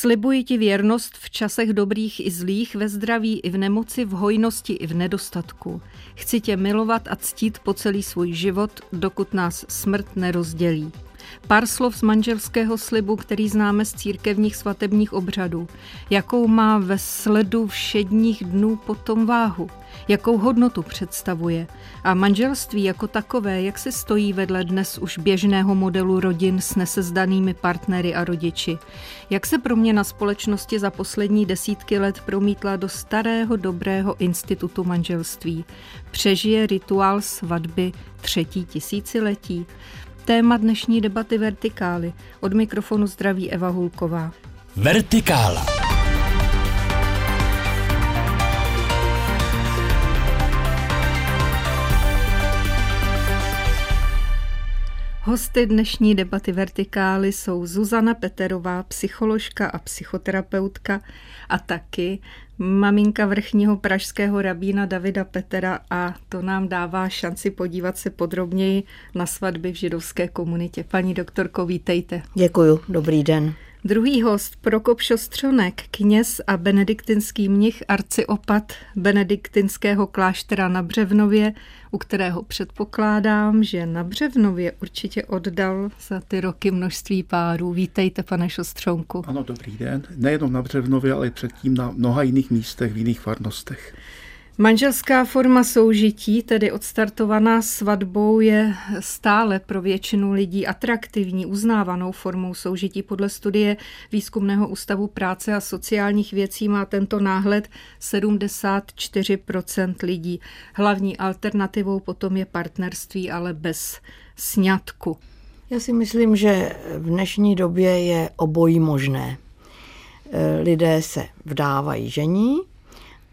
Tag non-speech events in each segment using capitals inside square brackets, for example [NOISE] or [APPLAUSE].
Slibuji ti věrnost v časech dobrých i zlých, ve zdraví i v nemoci, v hojnosti i v nedostatku. Chci tě milovat a ctít po celý svůj život, dokud nás smrt nerozdělí. Pár slov z manželského slibu, který známe z církevních svatebních obřadů. Jakou má ve sledu všedních dnů potom váhu? Jakou hodnotu představuje? A manželství jako takové, jak se stojí vedle dnes už běžného modelu rodin s nesezdanými partnery a rodiči? Jak se proměna společnosti za poslední desítky let promítla do starého dobrého institutu manželství? Přežije rituál svatby třetí tisíciletí? Téma dnešní debaty Vertikály. Od mikrofonu zdraví Eva Hulková. Vertikála. Hosty dnešní debaty Vertikály jsou Zuzana Peterová, psycholožka a psychoterapeutka a taky maminka vrchního pražského rabína Davida Petera a to nám dává šanci podívat se podrobněji na svatby v židovské komunitě. Paní doktorko, vítejte. Děkuju, dobrý den. Druhý host Prokop Šostřonek, kněz a benediktinský mnich arciopat benediktinského kláštera na Břevnově, u kterého předpokládám, že na Břevnově určitě oddal za ty roky množství párů. Vítejte, pane Šostřonku. Ano, dobrý den. Nejenom na Břevnově, ale předtím na mnoha jiných místech, v jiných farnostech. Manželská forma soužití, tedy odstartovaná svatbou, je stále pro většinu lidí atraktivní, uznávanou formou soužití. Podle studie Výzkumného ústavu práce a sociálních věcí má tento náhled 74% lidí. Hlavní alternativou potom je partnerství, ale bez sňatku. Já si myslím, že v dnešní době je obojí možné. Lidé se vdávají žení,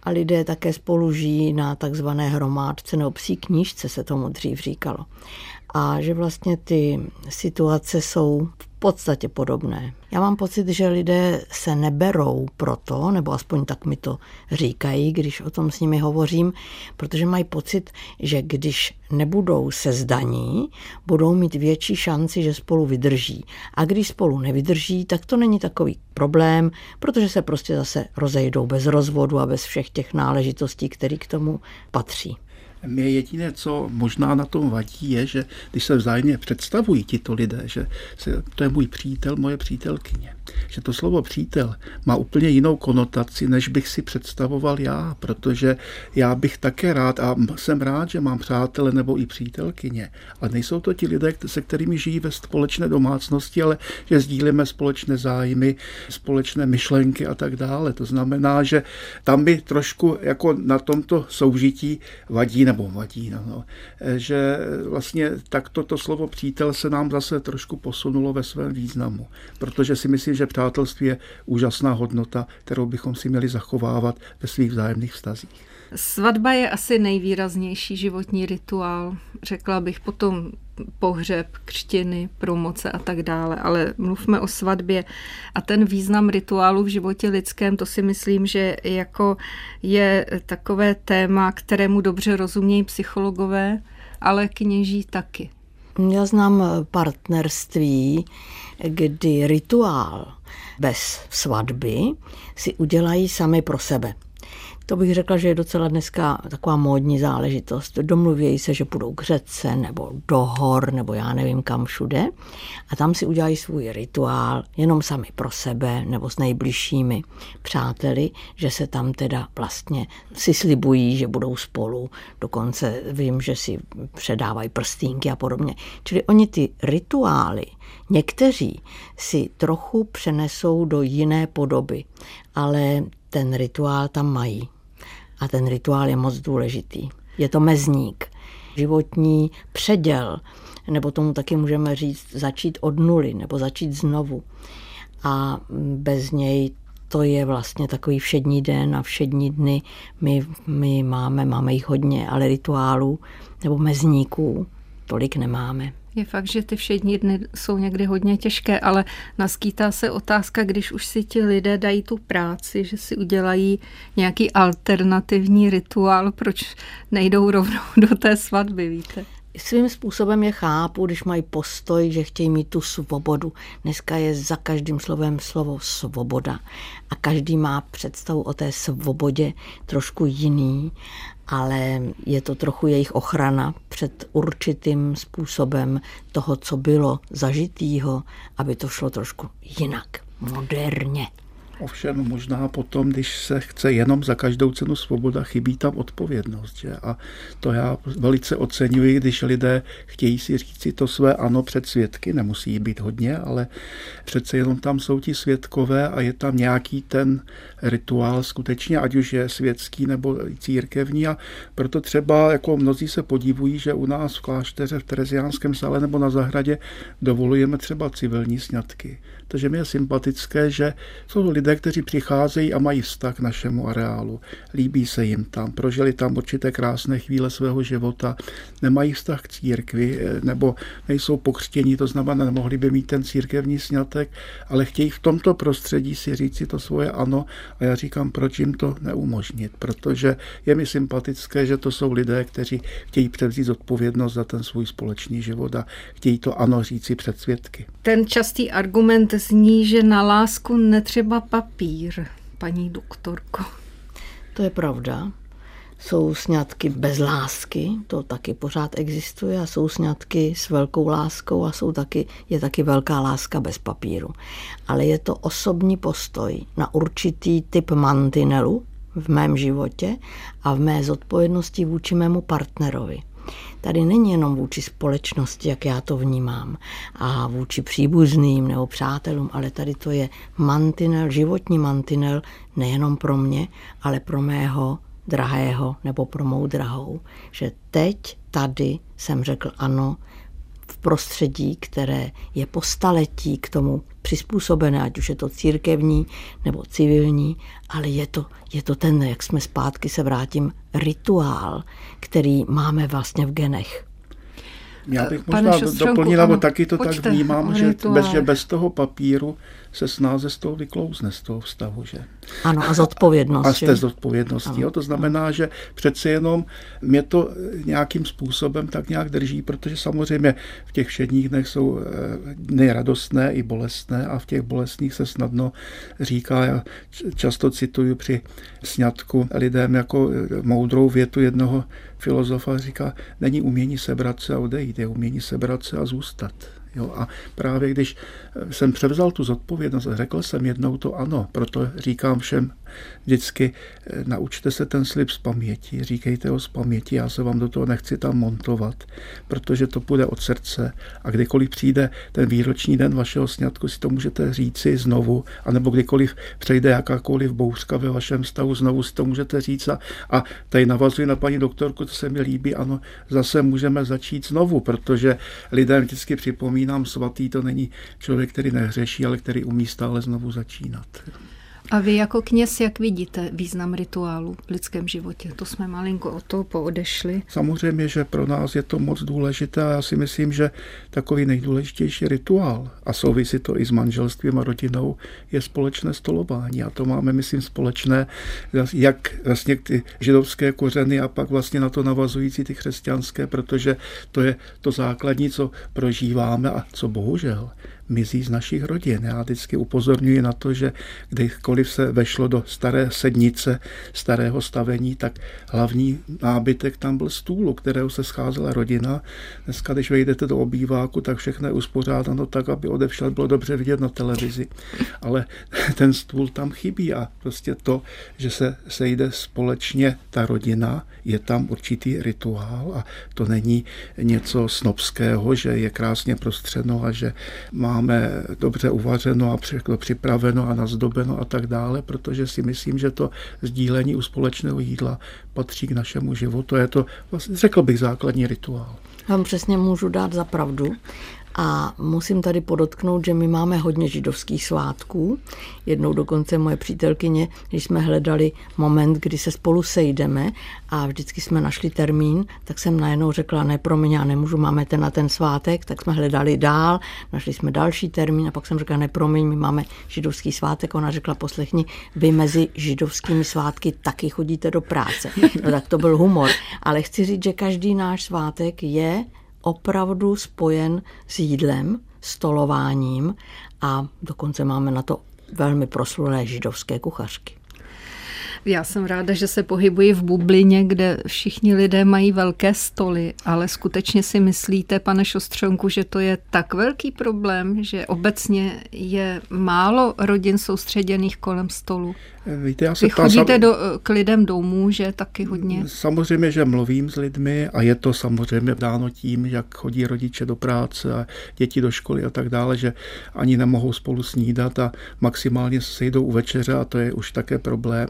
a lidé také spolu žijí na takzvané hromádce nebo psí knížce se tomu dřív říkalo. A že vlastně ty situace jsou v podstatě podobné. Já mám pocit, že lidé se neberou proto, nebo aspoň tak mi to říkají, když o tom s nimi hovořím, protože mají pocit, že když nebudou se zdaní, budou mít větší šanci, že spolu vydrží. A když spolu nevydrží, tak to není takový problém, protože se prostě zase rozejdou bez rozvodu a bez všech těch náležitostí, které k tomu patří. Mě jediné, co možná na tom vadí, je, že když se vzájemně představují tito lidé, že se, to je můj přítel, moje přítelkyně, že to slovo přítel má úplně jinou konotaci, než bych si představoval já, protože já bych také rád a jsem rád, že mám přátele nebo i přítelkyně, ale nejsou to ti lidé, se kterými žijí ve společné domácnosti, ale že sdílíme společné zájmy, společné myšlenky a tak dále. To znamená, že tam by trošku jako na tomto soužití vadí nebo vadí, no, no, že vlastně tak toto slovo přítel se nám zase trošku posunulo ve svém významu, protože si myslím, že přátelství je úžasná hodnota, kterou bychom si měli zachovávat ve svých vzájemných vztazích. Svatba je asi nejvýraznější životní rituál, řekla bych potom pohřeb, křtiny, promoce a tak dále, ale mluvme o svatbě a ten význam rituálu v životě lidském, to si myslím, že jako je takové téma, kterému dobře rozumějí psychologové, ale kněží taky. Já znám partnerství, kdy rituál bez svatby si udělají sami pro sebe. To bych řekla, že je docela dneska taková módní záležitost. Domluvějí se, že půjdou k řece nebo do hor nebo já nevím kam všude a tam si udělají svůj rituál jenom sami pro sebe nebo s nejbližšími přáteli, že se tam teda vlastně si slibují, že budou spolu. Dokonce vím, že si předávají prstínky a podobně. Čili oni ty rituály Někteří si trochu přenesou do jiné podoby, ale ten rituál tam mají. A ten rituál je moc důležitý. Je to mezník, životní předěl, nebo tomu taky můžeme říct začít od nuly, nebo začít znovu. A bez něj to je vlastně takový všední den a všední dny. My, my máme, máme jich hodně, ale rituálů nebo mezníků tolik nemáme. Je fakt, že ty všední dny jsou někdy hodně těžké, ale naskýtá se otázka, když už si ti lidé dají tu práci, že si udělají nějaký alternativní rituál, proč nejdou rovnou [LAUGHS] do té svatby, víte? Svým způsobem je chápu, když mají postoj, že chtějí mít tu svobodu. Dneska je za každým slovem slovo svoboda a každý má představu o té svobodě trošku jiný, ale je to trochu jejich ochrana před určitým způsobem toho, co bylo zažitýho, aby to šlo trošku jinak, moderně. Ovšem možná potom, když se chce jenom za každou cenu svoboda, chybí tam odpovědnost. Že? A to já velice oceňuji, když lidé chtějí si říct si to své ano před svědky, nemusí být hodně, ale přece jenom tam jsou ti svědkové a je tam nějaký ten rituál skutečně, ať už je světský nebo církevní a proto třeba jako mnozí se podivují, že u nás v klášteře v Tereziánském sále nebo na zahradě dovolujeme třeba civilní sňatky. Takže mi je sympatické, že jsou lidé, kteří přicházejí a mají vztah k našemu areálu. Líbí se jim tam, prožili tam určité krásné chvíle svého života, nemají vztah k církvi eh, nebo nejsou pokřtění, to znamená, nemohli by mít ten církevní sňatek, ale chtějí v tomto prostředí si říct si to svoje ano a já říkám, proč jim to neumožnit, protože je mi sympatické, že to jsou lidé, kteří chtějí převzít odpovědnost za ten svůj společný život a chtějí to ano říci před svědky. Ten častý argument zní, že na lásku netřeba papír, paní doktorko. To je pravda. Jsou sňatky bez lásky, to taky pořád existuje, a jsou sňatky s velkou láskou a jsou taky, je taky velká láska bez papíru. Ale je to osobní postoj na určitý typ mantinelu v mém životě a v mé zodpovědnosti vůči mému partnerovi tady není jenom vůči společnosti, jak já to vnímám, a vůči příbuzným nebo přátelům, ale tady to je mantinel, životní mantinel nejenom pro mě, ale pro mého drahého nebo pro mou drahou. Že teď, tady jsem řekl ano, prostředí, které je po staletí k tomu přizpůsobené, ať už je to církevní nebo civilní, ale je to, je to ten, jak jsme zpátky se vrátím, rituál, který máme vlastně v genech. Já bych možná doplnila, nebo taky to tak vnímám, že bez, že bez toho papíru se snáze z toho vyklouzne, z toho vztahu. Že? Ano, a zodpovědnost. A z té zodpovědností. Jo? To znamená, že přeci jenom mě to nějakým způsobem tak nějak drží, protože samozřejmě v těch všedních dnech jsou eh, neradostné i bolestné a v těch bolestných se snadno říká, já často cituju při sňatku lidem jako eh, moudrou větu jednoho filozofa, říká, není umění sebrat se a odejít, je umění sebrat se a zůstat. Jo, a právě když jsem převzal tu zodpovědnost řekl jsem jednou to ano, proto říkám všem vždycky, eh, naučte se ten slib z paměti, říkejte ho z paměti, já se vám do toho nechci tam montovat, protože to půjde od srdce a kdykoliv přijde ten výroční den vašeho sňatku, si to můžete říci znovu, anebo kdykoliv přejde jakákoliv bouřka ve vašem stavu, znovu si to můžete říct a, a tady navazuji na paní doktorku, to se mi líbí, ano, zase můžeme začít znovu, protože lidem vždycky připomínám, svatý to není člověk, který nehřeší, ale který umí stále znovu začínat. A vy jako kněz, jak vidíte význam rituálu v lidském životě? To jsme malinko o to poodešli. Samozřejmě, že pro nás je to moc důležité a já si myslím, že takový nejdůležitější rituál, a souvisí to i s manželstvím a rodinou, je společné stolování. A to máme, myslím, společné, jak vlastně ty židovské kořeny a pak vlastně na to navazující ty křesťanské, protože to je to základní, co prožíváme a co bohužel mizí z našich rodin. Já vždycky upozorňuji na to, že kdykoliv se vešlo do staré sednice, starého stavení, tak hlavní nábytek tam byl stůl, kterého se scházela rodina. Dneska, když vejdete do obýváku, tak všechno je uspořádáno tak, aby odevšel bylo dobře vidět na televizi. Ale [LAUGHS] ten stůl tam chybí a prostě to, že se sejde společně ta rodina, je tam určitý rituál a to není něco snobského, že je krásně prostřeno a že má máme dobře uvařeno a připraveno a nazdobeno a tak dále, protože si myslím, že to sdílení u společného jídla patří k našemu životu. Je to, vlastně, řekl bych, základní rituál. Vám přesně můžu dát za pravdu. A musím tady podotknout, že my máme hodně židovských svátků. Jednou dokonce moje přítelkyně, když jsme hledali moment, kdy se spolu sejdeme a vždycky jsme našli termín, tak jsem najednou řekla, ne, promiň, já nemůžu, máme ten na ten svátek, tak jsme hledali dál, našli jsme další termín a pak jsem řekla, ne, promiň, my máme židovský svátek. Ona řekla, poslechni, vy mezi židovskými svátky taky chodíte do práce. No tak to byl humor. Ale chci říct, že každý náš svátek je opravdu spojen s jídlem, stolováním a dokonce máme na to velmi proslulé židovské kuchařky. Já jsem ráda, že se pohybuji v bublině, kde všichni lidé mají velké stoly, ale skutečně si myslíte, pane Šostřonku, že to je tak velký problém, že obecně je málo rodin soustředěných kolem stolu? Víte, já se Vy chodíte sam... do, k lidem domů, že taky hodně? Samozřejmě, že mluvím s lidmi a je to samozřejmě dáno tím, jak chodí rodiče do práce a děti do školy a tak dále, že ani nemohou spolu snídat a maximálně se sejdou u večeře a to je už také problém.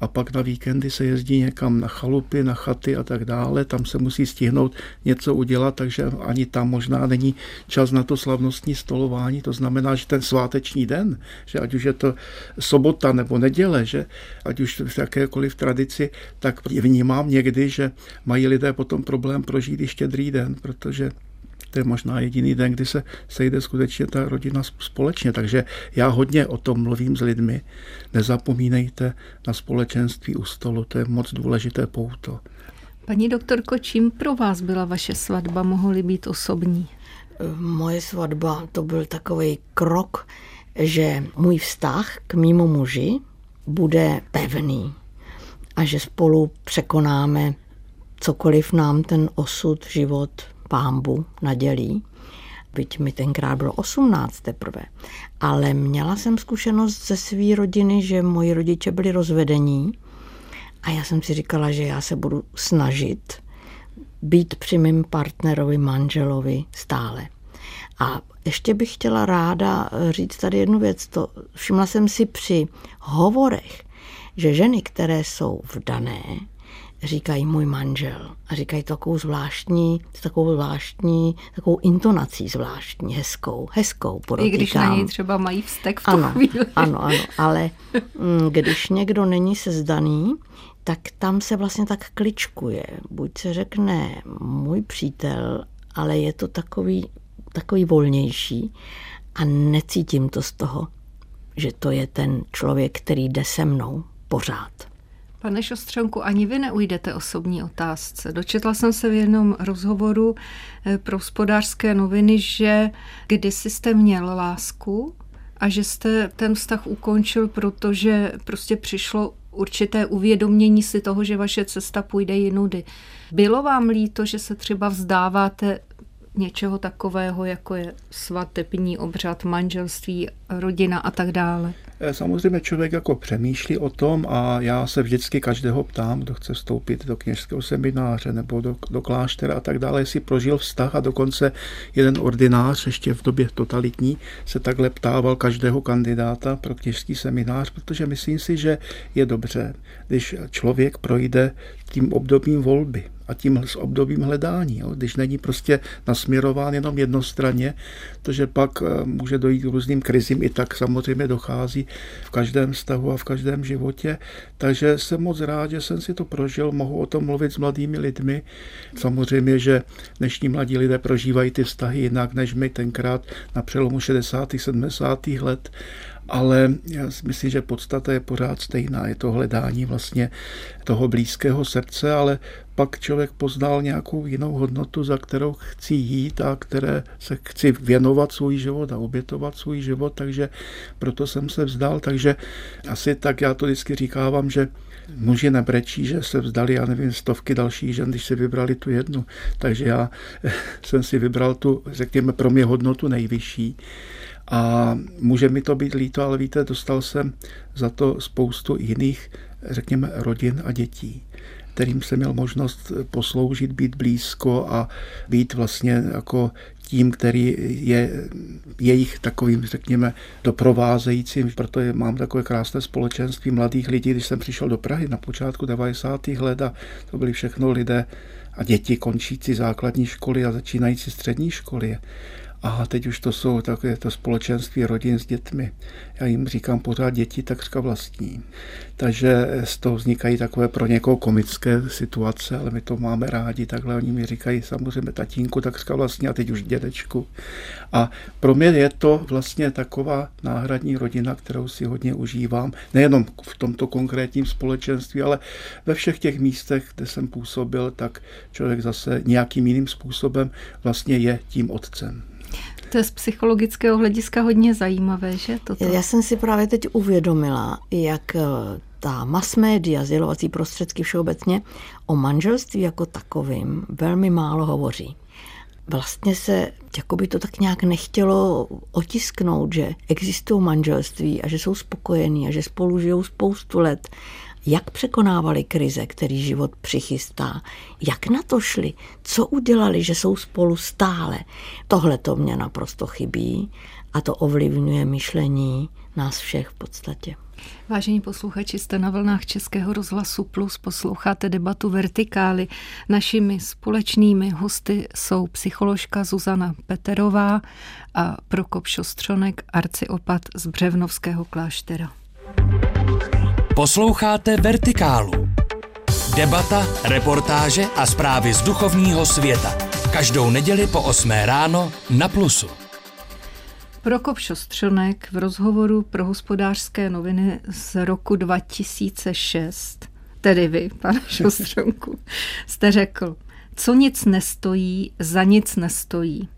A pak na víkendy se jezdí někam na chalupy, na chaty a tak dále, tam se musí stihnout něco udělat, takže ani tam možná není čas na to slavnostní stolování. To znamená, že ten sváteční den, že ať už je to sobota nebo neděle, že ať už v jakékoliv tradici, tak vnímám někdy, že mají lidé potom problém prožít i štědrý den, protože to je možná jediný den, kdy se sejde skutečně ta rodina společně. Takže já hodně o tom mluvím s lidmi. Nezapomínejte na společenství u stolu, to je moc důležité pouto. Paní doktorko, čím pro vás byla vaše svatba, mohly být osobní? Moje svatba to byl takový krok, že můj vztah k mýmu muži bude pevný a že spolu překonáme cokoliv nám ten osud, život, pámbu nadělí. Byť mi tenkrát bylo 18 teprve. Ale měla jsem zkušenost ze své rodiny, že moji rodiče byli rozvedení a já jsem si říkala, že já se budu snažit být při mým partnerovi, manželovi stále. A ještě bych chtěla ráda říct tady jednu věc. To všimla jsem si při hovorech, že ženy, které jsou vdané, říkají můj manžel a říkají takovou zvláštní, takovou zvláštní, takovou intonací zvláštní, hezkou, hezkou, podotýkám. I když na něj třeba mají vztek v tu ano, chvíli. Ano, ano, ale [LAUGHS] mm, když někdo není sezdaný, tak tam se vlastně tak kličkuje. Buď se řekne můj přítel, ale je to takový takový volnější a necítím to z toho, že to je ten člověk, který jde se mnou pořád. Pane Šostřenku, ani vy neujdete osobní otázce. Dočetla jsem se v jednom rozhovoru eh, pro hospodářské noviny, že kdysi jste měl lásku a že jste ten vztah ukončil, protože prostě přišlo určité uvědomění si toho, že vaše cesta půjde jinudy. Bylo vám líto, že se třeba vzdáváte něčeho takového, jako je svatební obřad, manželství, rodina a tak dále? Eh, samozřejmě člověk jako přemýšlí o tom a já se vždycky každého ptám, kdo chce vstoupit do kněžského semináře nebo do, do kláštera a tak dále, jestli prožil vztah a dokonce jeden ordinář ještě v době totalitní se takhle ptával každého kandidáta pro kněžský seminář, protože myslím si, že je dobře, když člověk projde tím obdobím volby a tím s obdobím hledání. Jo. Když není prostě nasměrován jenom jednostranně, protože pak eh, může dojít k různým krizím, i tak samozřejmě dochází v každém vztahu a v každém životě. Takže jsem moc rád, že jsem si to prožil, mohu o tom mluvit s mladými lidmi. Samozřejmě, že dnešní mladí lidé prožívají ty vztahy jinak než my tenkrát na přelomu 60. 70. let ale já si myslím, že podstata je pořád stejná. Je to hledání vlastně toho blízkého srdce, ale pak člověk poznal nějakou jinou hodnotu, za kterou chci jít a které se chci věnovat svůj život a obětovat svůj život, takže proto jsem se vzdal. Takže asi tak já to vždycky říkávám, že muži nebrečí, že se vzdali, já nevím, stovky dalších žen, když si vybrali tu jednu. Takže já [LAUGHS] jsem si vybral tu, řekněme, pro mě hodnotu nejvyšší. A může mi to být líto, ale víte, dostal jsem za to spoustu jiných, řekněme, rodin a dětí kterým jsem měl možnost posloužit, být blízko a být vlastně jako tím, který je jejich takovým, řekněme, doprovázejícím. Proto je, mám takové krásné společenství mladých lidí, když jsem přišel do Prahy na počátku 90. let a to byli všechno lidé a děti končící základní školy a začínající střední školy. A teď už to jsou takové to společenství rodin s dětmi. Já jim říkám pořád děti takřka vlastní. Takže z toho vznikají takové pro někoho komické situace, ale my to máme rádi. Takhle oni mi říkají samozřejmě tatínku takřka vlastní a teď už dědečku. A pro mě je to vlastně taková náhradní rodina, kterou si hodně užívám. Nejenom v tomto konkrétním společenství, ale ve všech těch místech, kde jsem působil, tak člověk zase nějakým jiným způsobem vlastně je tím otcem. To je z psychologického hlediska hodně zajímavé, že? Toto? Já jsem si právě teď uvědomila, jak eh, ta mass media, sdělovací prostředky všeobecně o manželství jako takovým velmi málo hovoří. Vlastně se jako by to tak nějak nechtělo otisknout, že existují manželství a že jsou spokojení a že spolu žijou spoustu let jak překonávali krize, který život přichystá, jak na to šli, co udělali, že jsou spolu stále. Tohle to mě naprosto chybí a to ovlivňuje myšlení nás všech v podstatě. Vážení posluchači, jste na vlnách Českého rozhlasu Plus, posloucháte debatu Vertikály. Našimi společnými hosty jsou psycholožka Zuzana Peterová a Prokop Šostřonek, arciopat z Břevnovského kláštera. Posloucháte Vertikálu. Debata, reportáže a zprávy z duchovního světa. Každou neděli po 8 ráno na Plusu. Prokop Šostřonek v rozhovoru pro hospodářské noviny z roku 2006, tedy vy, pane [LAUGHS] Šostřonku, jste řekl, co nic nestojí, za nic nestojí.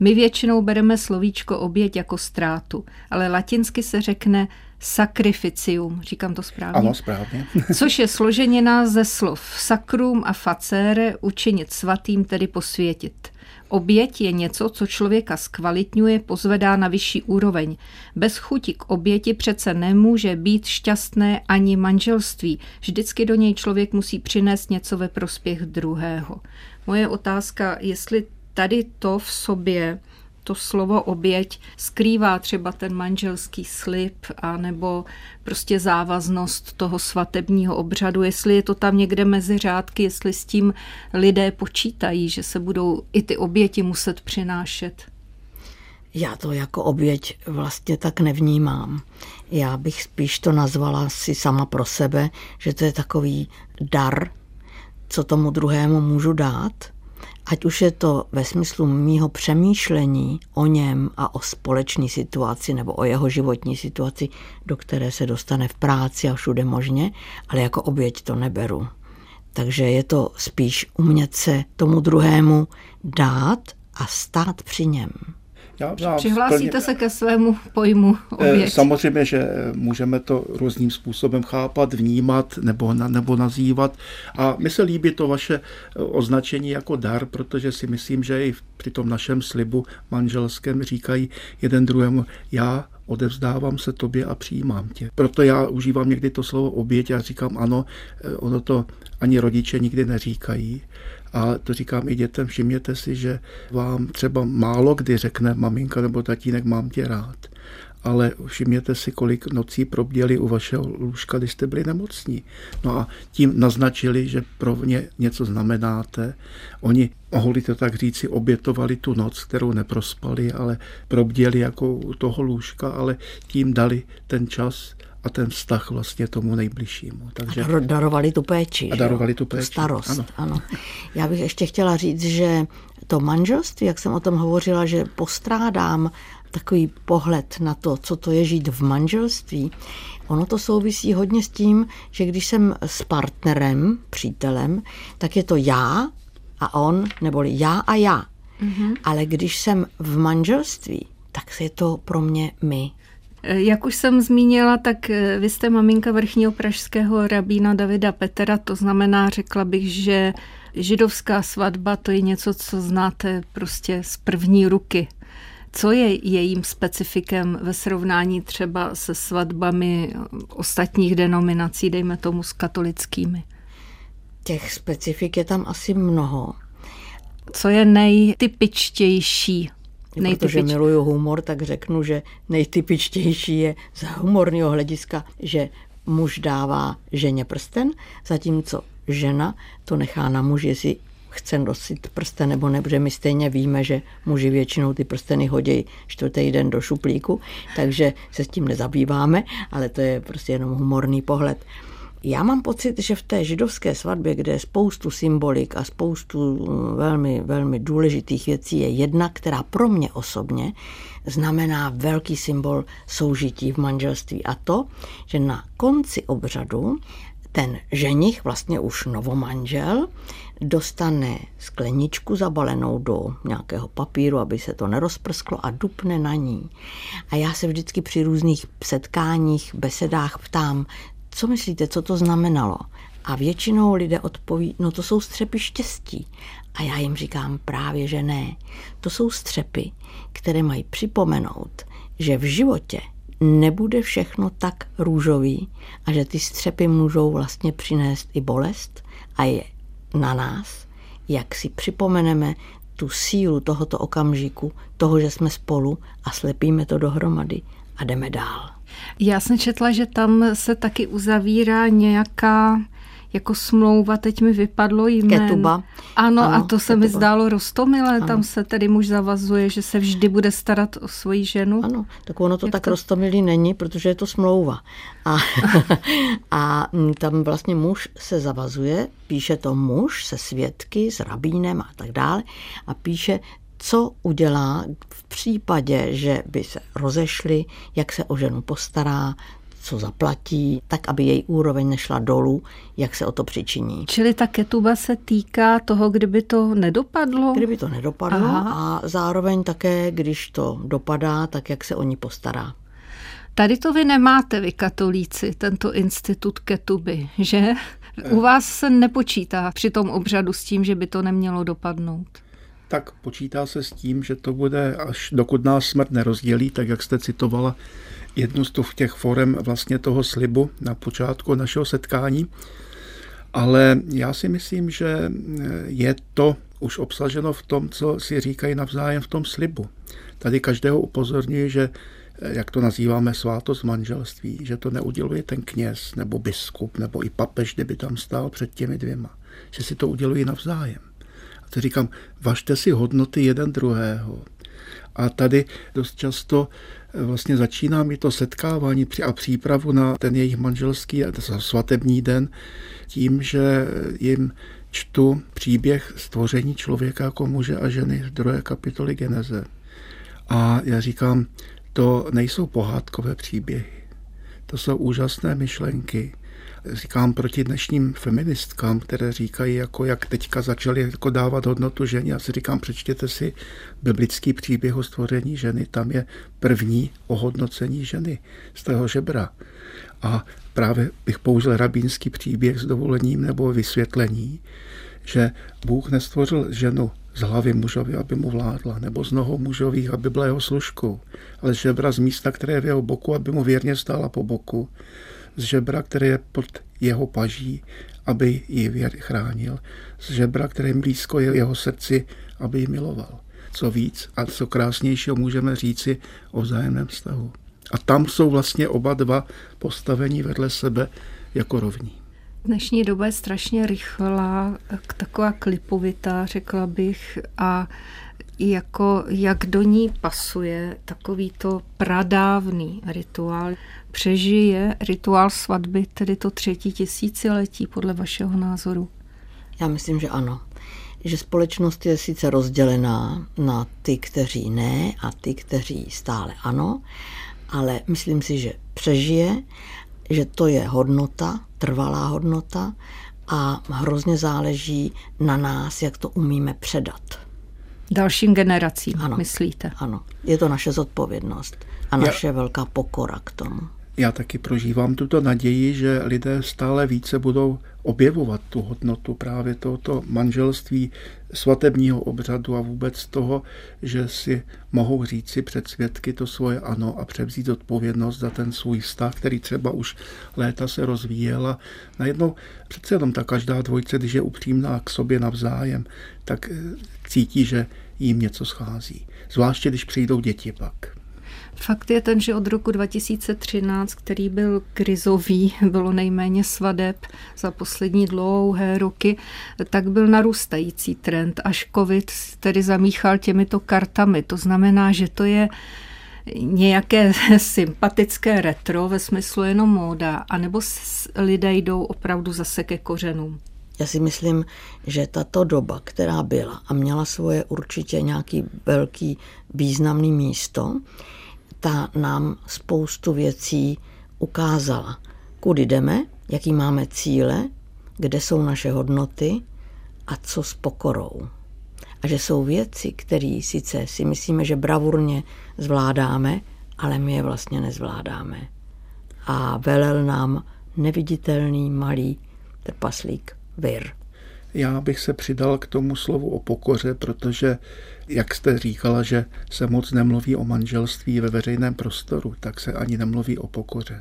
My většinou bereme slovíčko oběť jako ztrátu, ale latinsky se řekne sacrificium, říkám to správně? Ano, správně. [LAUGHS] což je složenina ze slov sacrum a facere, učinit svatým, tedy posvětit. Oběť je něco, co člověka zkvalitňuje, pozvedá na vyšší úroveň. Bez chuti k oběti přece nemůže být šťastné ani manželství. Vždycky do něj člověk musí přinést něco ve prospěch druhého. Moje otázka, jestli tady to v sobě to slovo oběť skrývá třeba ten manželský slib a nebo prostě závaznost toho svatebního obřadu, jestli je to tam někde mezi řádky, jestli s tím lidé počítají, že se budou i ty oběti muset přinášet. Já to jako oběť vlastně tak nevnímám. Já bych spíš to nazvala si sama pro sebe, že to je takový dar, co tomu druhému můžu dát – Ať už je to ve smyslu mýho přemýšlení o něm a o společné situaci nebo o jeho životní situaci, do které se dostane v práci a všude možně, ale jako oběť to neberu. Takže je to spíš umět se tomu druhému dát a stát při něm. Já, já Přihlásíte plně, se ke svému pojmu eh, oběť. Samozřejmě, že můžeme to různým způsobem chápat, vnímat nebo, nebo nazývat. A mi se líbí to vaše eh, označení jako dar, protože si myslím, že i při tom našem slibu manželském říkají jeden druhému, já odevzdávám se tobě a přijímám tě. Proto já užívám někdy to slovo oběť a říkám ano, eh, ono to ani rodiče nikdy neříkají. A to říkám i dětem, všimněte si, že vám třeba málo kdy řekne maminka nebo tatínek, mám tě rád. Ale všimněte si, kolik nocí probděli u vašeho lůžka, když jste byli nemocní. No a tím naznačili, že pro ně něco znamenáte. Oni, mohli to tak říci, obětovali tu noc, kterou neprospali, ale probděli jako u toho lůžka, ale tím dali ten čas a ten vztah vlastně tomu nejbližšímu. Takže... A darovali tu péči. A darovali tu péči. Tu starost, ano. ano. Já bych ještě chtěla říct, že to manželství, jak jsem o tom hovořila, že postrádám takový pohled na to, co to je žít v manželství, ono to souvisí hodně s tím, že když jsem s partnerem, přítelem, tak je to já a on, neboli já a já. Mm-hmm. Ale když jsem v manželství, tak je to pro mě my. Jak už jsem zmínila, tak eh, vy jste maminka vrchního pražského rabína Davida Petera, to znamená, řekla bych, že židovská svatba to je něco, co znáte prostě z první ruky. Co je jejím specifikem ve srovnání třeba se svatbami ostatních denominací, dejme tomu s katolickými? Těch specifik je tam asi mnoho. Co je nejtypičtější Nejtypič... Protože miluju humor, tak řeknu, že nejtypičtější je z humorního hlediska, že muž dává ženě prsten, zatímco žena to nechá na muži, jestli chce nosit prsten nebo ne, protože my stejně víme, že muži většinou ty prsteny hodí čtvrtý den do šuplíku, takže se s tím nezabýváme, ale to je prostě jenom humorný pohled. Já mám pocit, že v té židovské svatbě, kde je spoustu symbolik a spoustu mm, velmi, velmi důležitých věcí, je jedna, která pro mě osobně znamená velký symbol soužití v manželství. A to, že na konci obřadu ten ženich, vlastně už novomanžel, dostane skleničku zabalenou do nějakého papíru, aby se to nerozprsklo a dupne na ní. A já se vždycky při různých setkáních, besedách ptám, co myslíte, co to znamenalo? A většinou lidé odpoví, no to jsou střepy štěstí. A já jim říkám právě, že ne. To jsou střepy, které mají připomenout, že v životě nebude všechno tak růžový a že ty střepy můžou vlastně přinést i bolest a je na nás, jak si připomeneme tu sílu tohoto okamžiku, toho, že jsme spolu a slepíme to dohromady a jdeme dál. Já jsem četla, že tam se taky uzavírá nějaká jako smlouva, teď mi vypadlo jméno. Ketuba. Ano, ano a to ketuba. se mi zdálo rostomilé, ano. tam se tedy muž zavazuje, že se vždy bude starat o svoji ženu. Ano, tak ono to Jak tak to? rostomilý není, protože je to smlouva. A, [LAUGHS] a tam vlastně muž se zavazuje, píše to muž se svědky, s rabínem a tak dále a píše, co udělá v případě, že by se rozešli, jak se o ženu postará, co zaplatí, tak aby její úroveň nešla dolů, jak se o to přičiní. Čili ta ketuba se týká toho, kdyby to nedopadlo? Kdyby to nedopadlo Aha. a zároveň také, když to dopadá, tak jak se o ní postará. Tady to vy nemáte, vy katolíci, tento institut ketuby, že? U vás se nepočítá při tom obřadu s tím, že by to nemělo dopadnout tak počítá se s tím, že to bude, až dokud nás smrt nerozdělí, tak jak jste citovala jednu z těch forem vlastně toho slibu na počátku našeho setkání. Ale já si myslím, že je to už obsaženo v tom, co si říkají navzájem v tom slibu. Tady každého upozorňuji, že jak to nazýváme, svátost manželství, že to neuděluje ten kněz nebo biskup nebo i papež, kdyby tam stál před těmi dvěma, že si to udělují navzájem. To říkám, važte si hodnoty jeden druhého. A tady dost často eh, vlastně začíná mi to setkávání a přípravu na ten jejich manželský svatební den tím, že jim čtu příběh stvoření člověka jako muže a ženy z druhé kapitoly Geneze. A já říkám, to nejsou pohádkové příběhy. To jsou úžasné myšlenky, říkám proti dnešním feministkám, které říkají, jako jak teďka začaly jako dávat hodnotu ženě. Já si říkám, přečtěte si biblický příběh o stvoření ženy. Tam je první ohodnocení ženy z toho žebra. A právě bych použil rabínský příběh s dovolením nebo vysvětlení, že Bůh nestvořil ženu z hlavy mužovi, aby mu vládla, nebo z nohou mužových, aby byla jeho služkou, ale žebra z místa, které je v jeho boku, aby mu věrně stála po boku z žebra, které je pod jeho paží, aby ji chránil, z žebra, které je blízko jeho srdci, aby ji miloval. Co víc a co krásnějšího můžeme říci o vzájemném vztahu. A tam jsou vlastně oba dva postavení vedle sebe jako rovní. Dnešní doba je strašně rychlá, taková klipovitá, řekla bych, a jako jak do ní pasuje takovýto pradávný rituál. Přežije rituál svatby tedy to třetí tisíciletí podle vašeho názoru? Já myslím, že ano. Že společnost je sice rozdělená na ty, kteří ne a ty, kteří stále ano, ale myslím si, že přežije, že to je hodnota, trvalá hodnota a hrozně záleží na nás, jak to umíme předat. Dalším generacím, ano, myslíte? Ano, je to naše zodpovědnost a naše Já... velká pokora k tomu. Já taky prožívám tuto naději, že lidé stále více budou objevovat tu hodnotu právě tohoto manželství, svatebního obřadu a vůbec toho, že si mohou říci před svědky to svoje ano a převzít odpovědnost za ten svůj vztah, který třeba už léta se rozvíjel. A najednou přece jenom ta každá dvojce, když je upřímná k sobě navzájem, tak cítí, že jim něco schází. Zvláště, když přijdou děti pak. Fakt je ten, že od roku 2013, který byl krizový, [LAUGHS] bylo nejméně svadeb za poslední dlouhé roky, tak byl narůstající trend, až covid tedy zamíchal těmito kartami. To znamená, že to je nějaké [LAUGHS] sympatické retro ve smyslu jenom móda, anebo lidé jdou opravdu zase ke kořenům? Já si myslím, že tato doba, která byla a měla svoje určitě nějaký velký významný místo, ta nám spoustu věcí ukázala. Kudy jdeme, jaký máme cíle, kde jsou naše hodnoty a co s pokorou. A že jsou věci, které sice si myslíme, že bravurně zvládáme, ale my je vlastně nezvládáme. A velel nám neviditelný malý trpaslík Vir. Já bych se přidal k tomu slovu o pokoře, protože, jak jste říkala, že se moc nemluví o manželství ve veřejném prostoru, tak se ani nemluví o pokoře.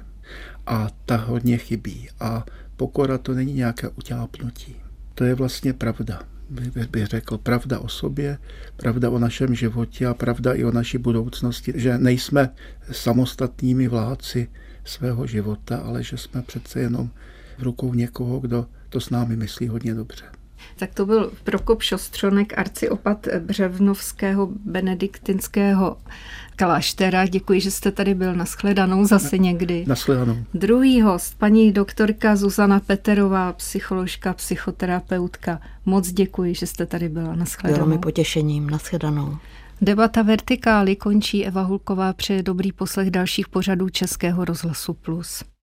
A ta hodně chybí. A pokora to není nějaké utápnutí. To je vlastně pravda bych řekl, pravda o sobě, pravda o našem životě a pravda i o naší budoucnosti, že nejsme samostatnými vládci svého života, ale že jsme přece jenom v rukou někoho, kdo to s námi myslí hodně dobře. Tak to byl Prokop Šostřonek, arciopat Břevnovského benediktinského kláštera. Děkuji, že jste tady byl. Naschledanou zase někdy. Naschledanou. Druhý host, paní doktorka Zuzana Peterová, psycholožka, psychoterapeutka. Moc děkuji, že jste tady byla. Naschledanou. Bylo mi potěšením. Naschledanou. Debata Vertikály končí Eva Hulková přeje dobrý poslech dalších pořadů Českého rozhlasu Plus.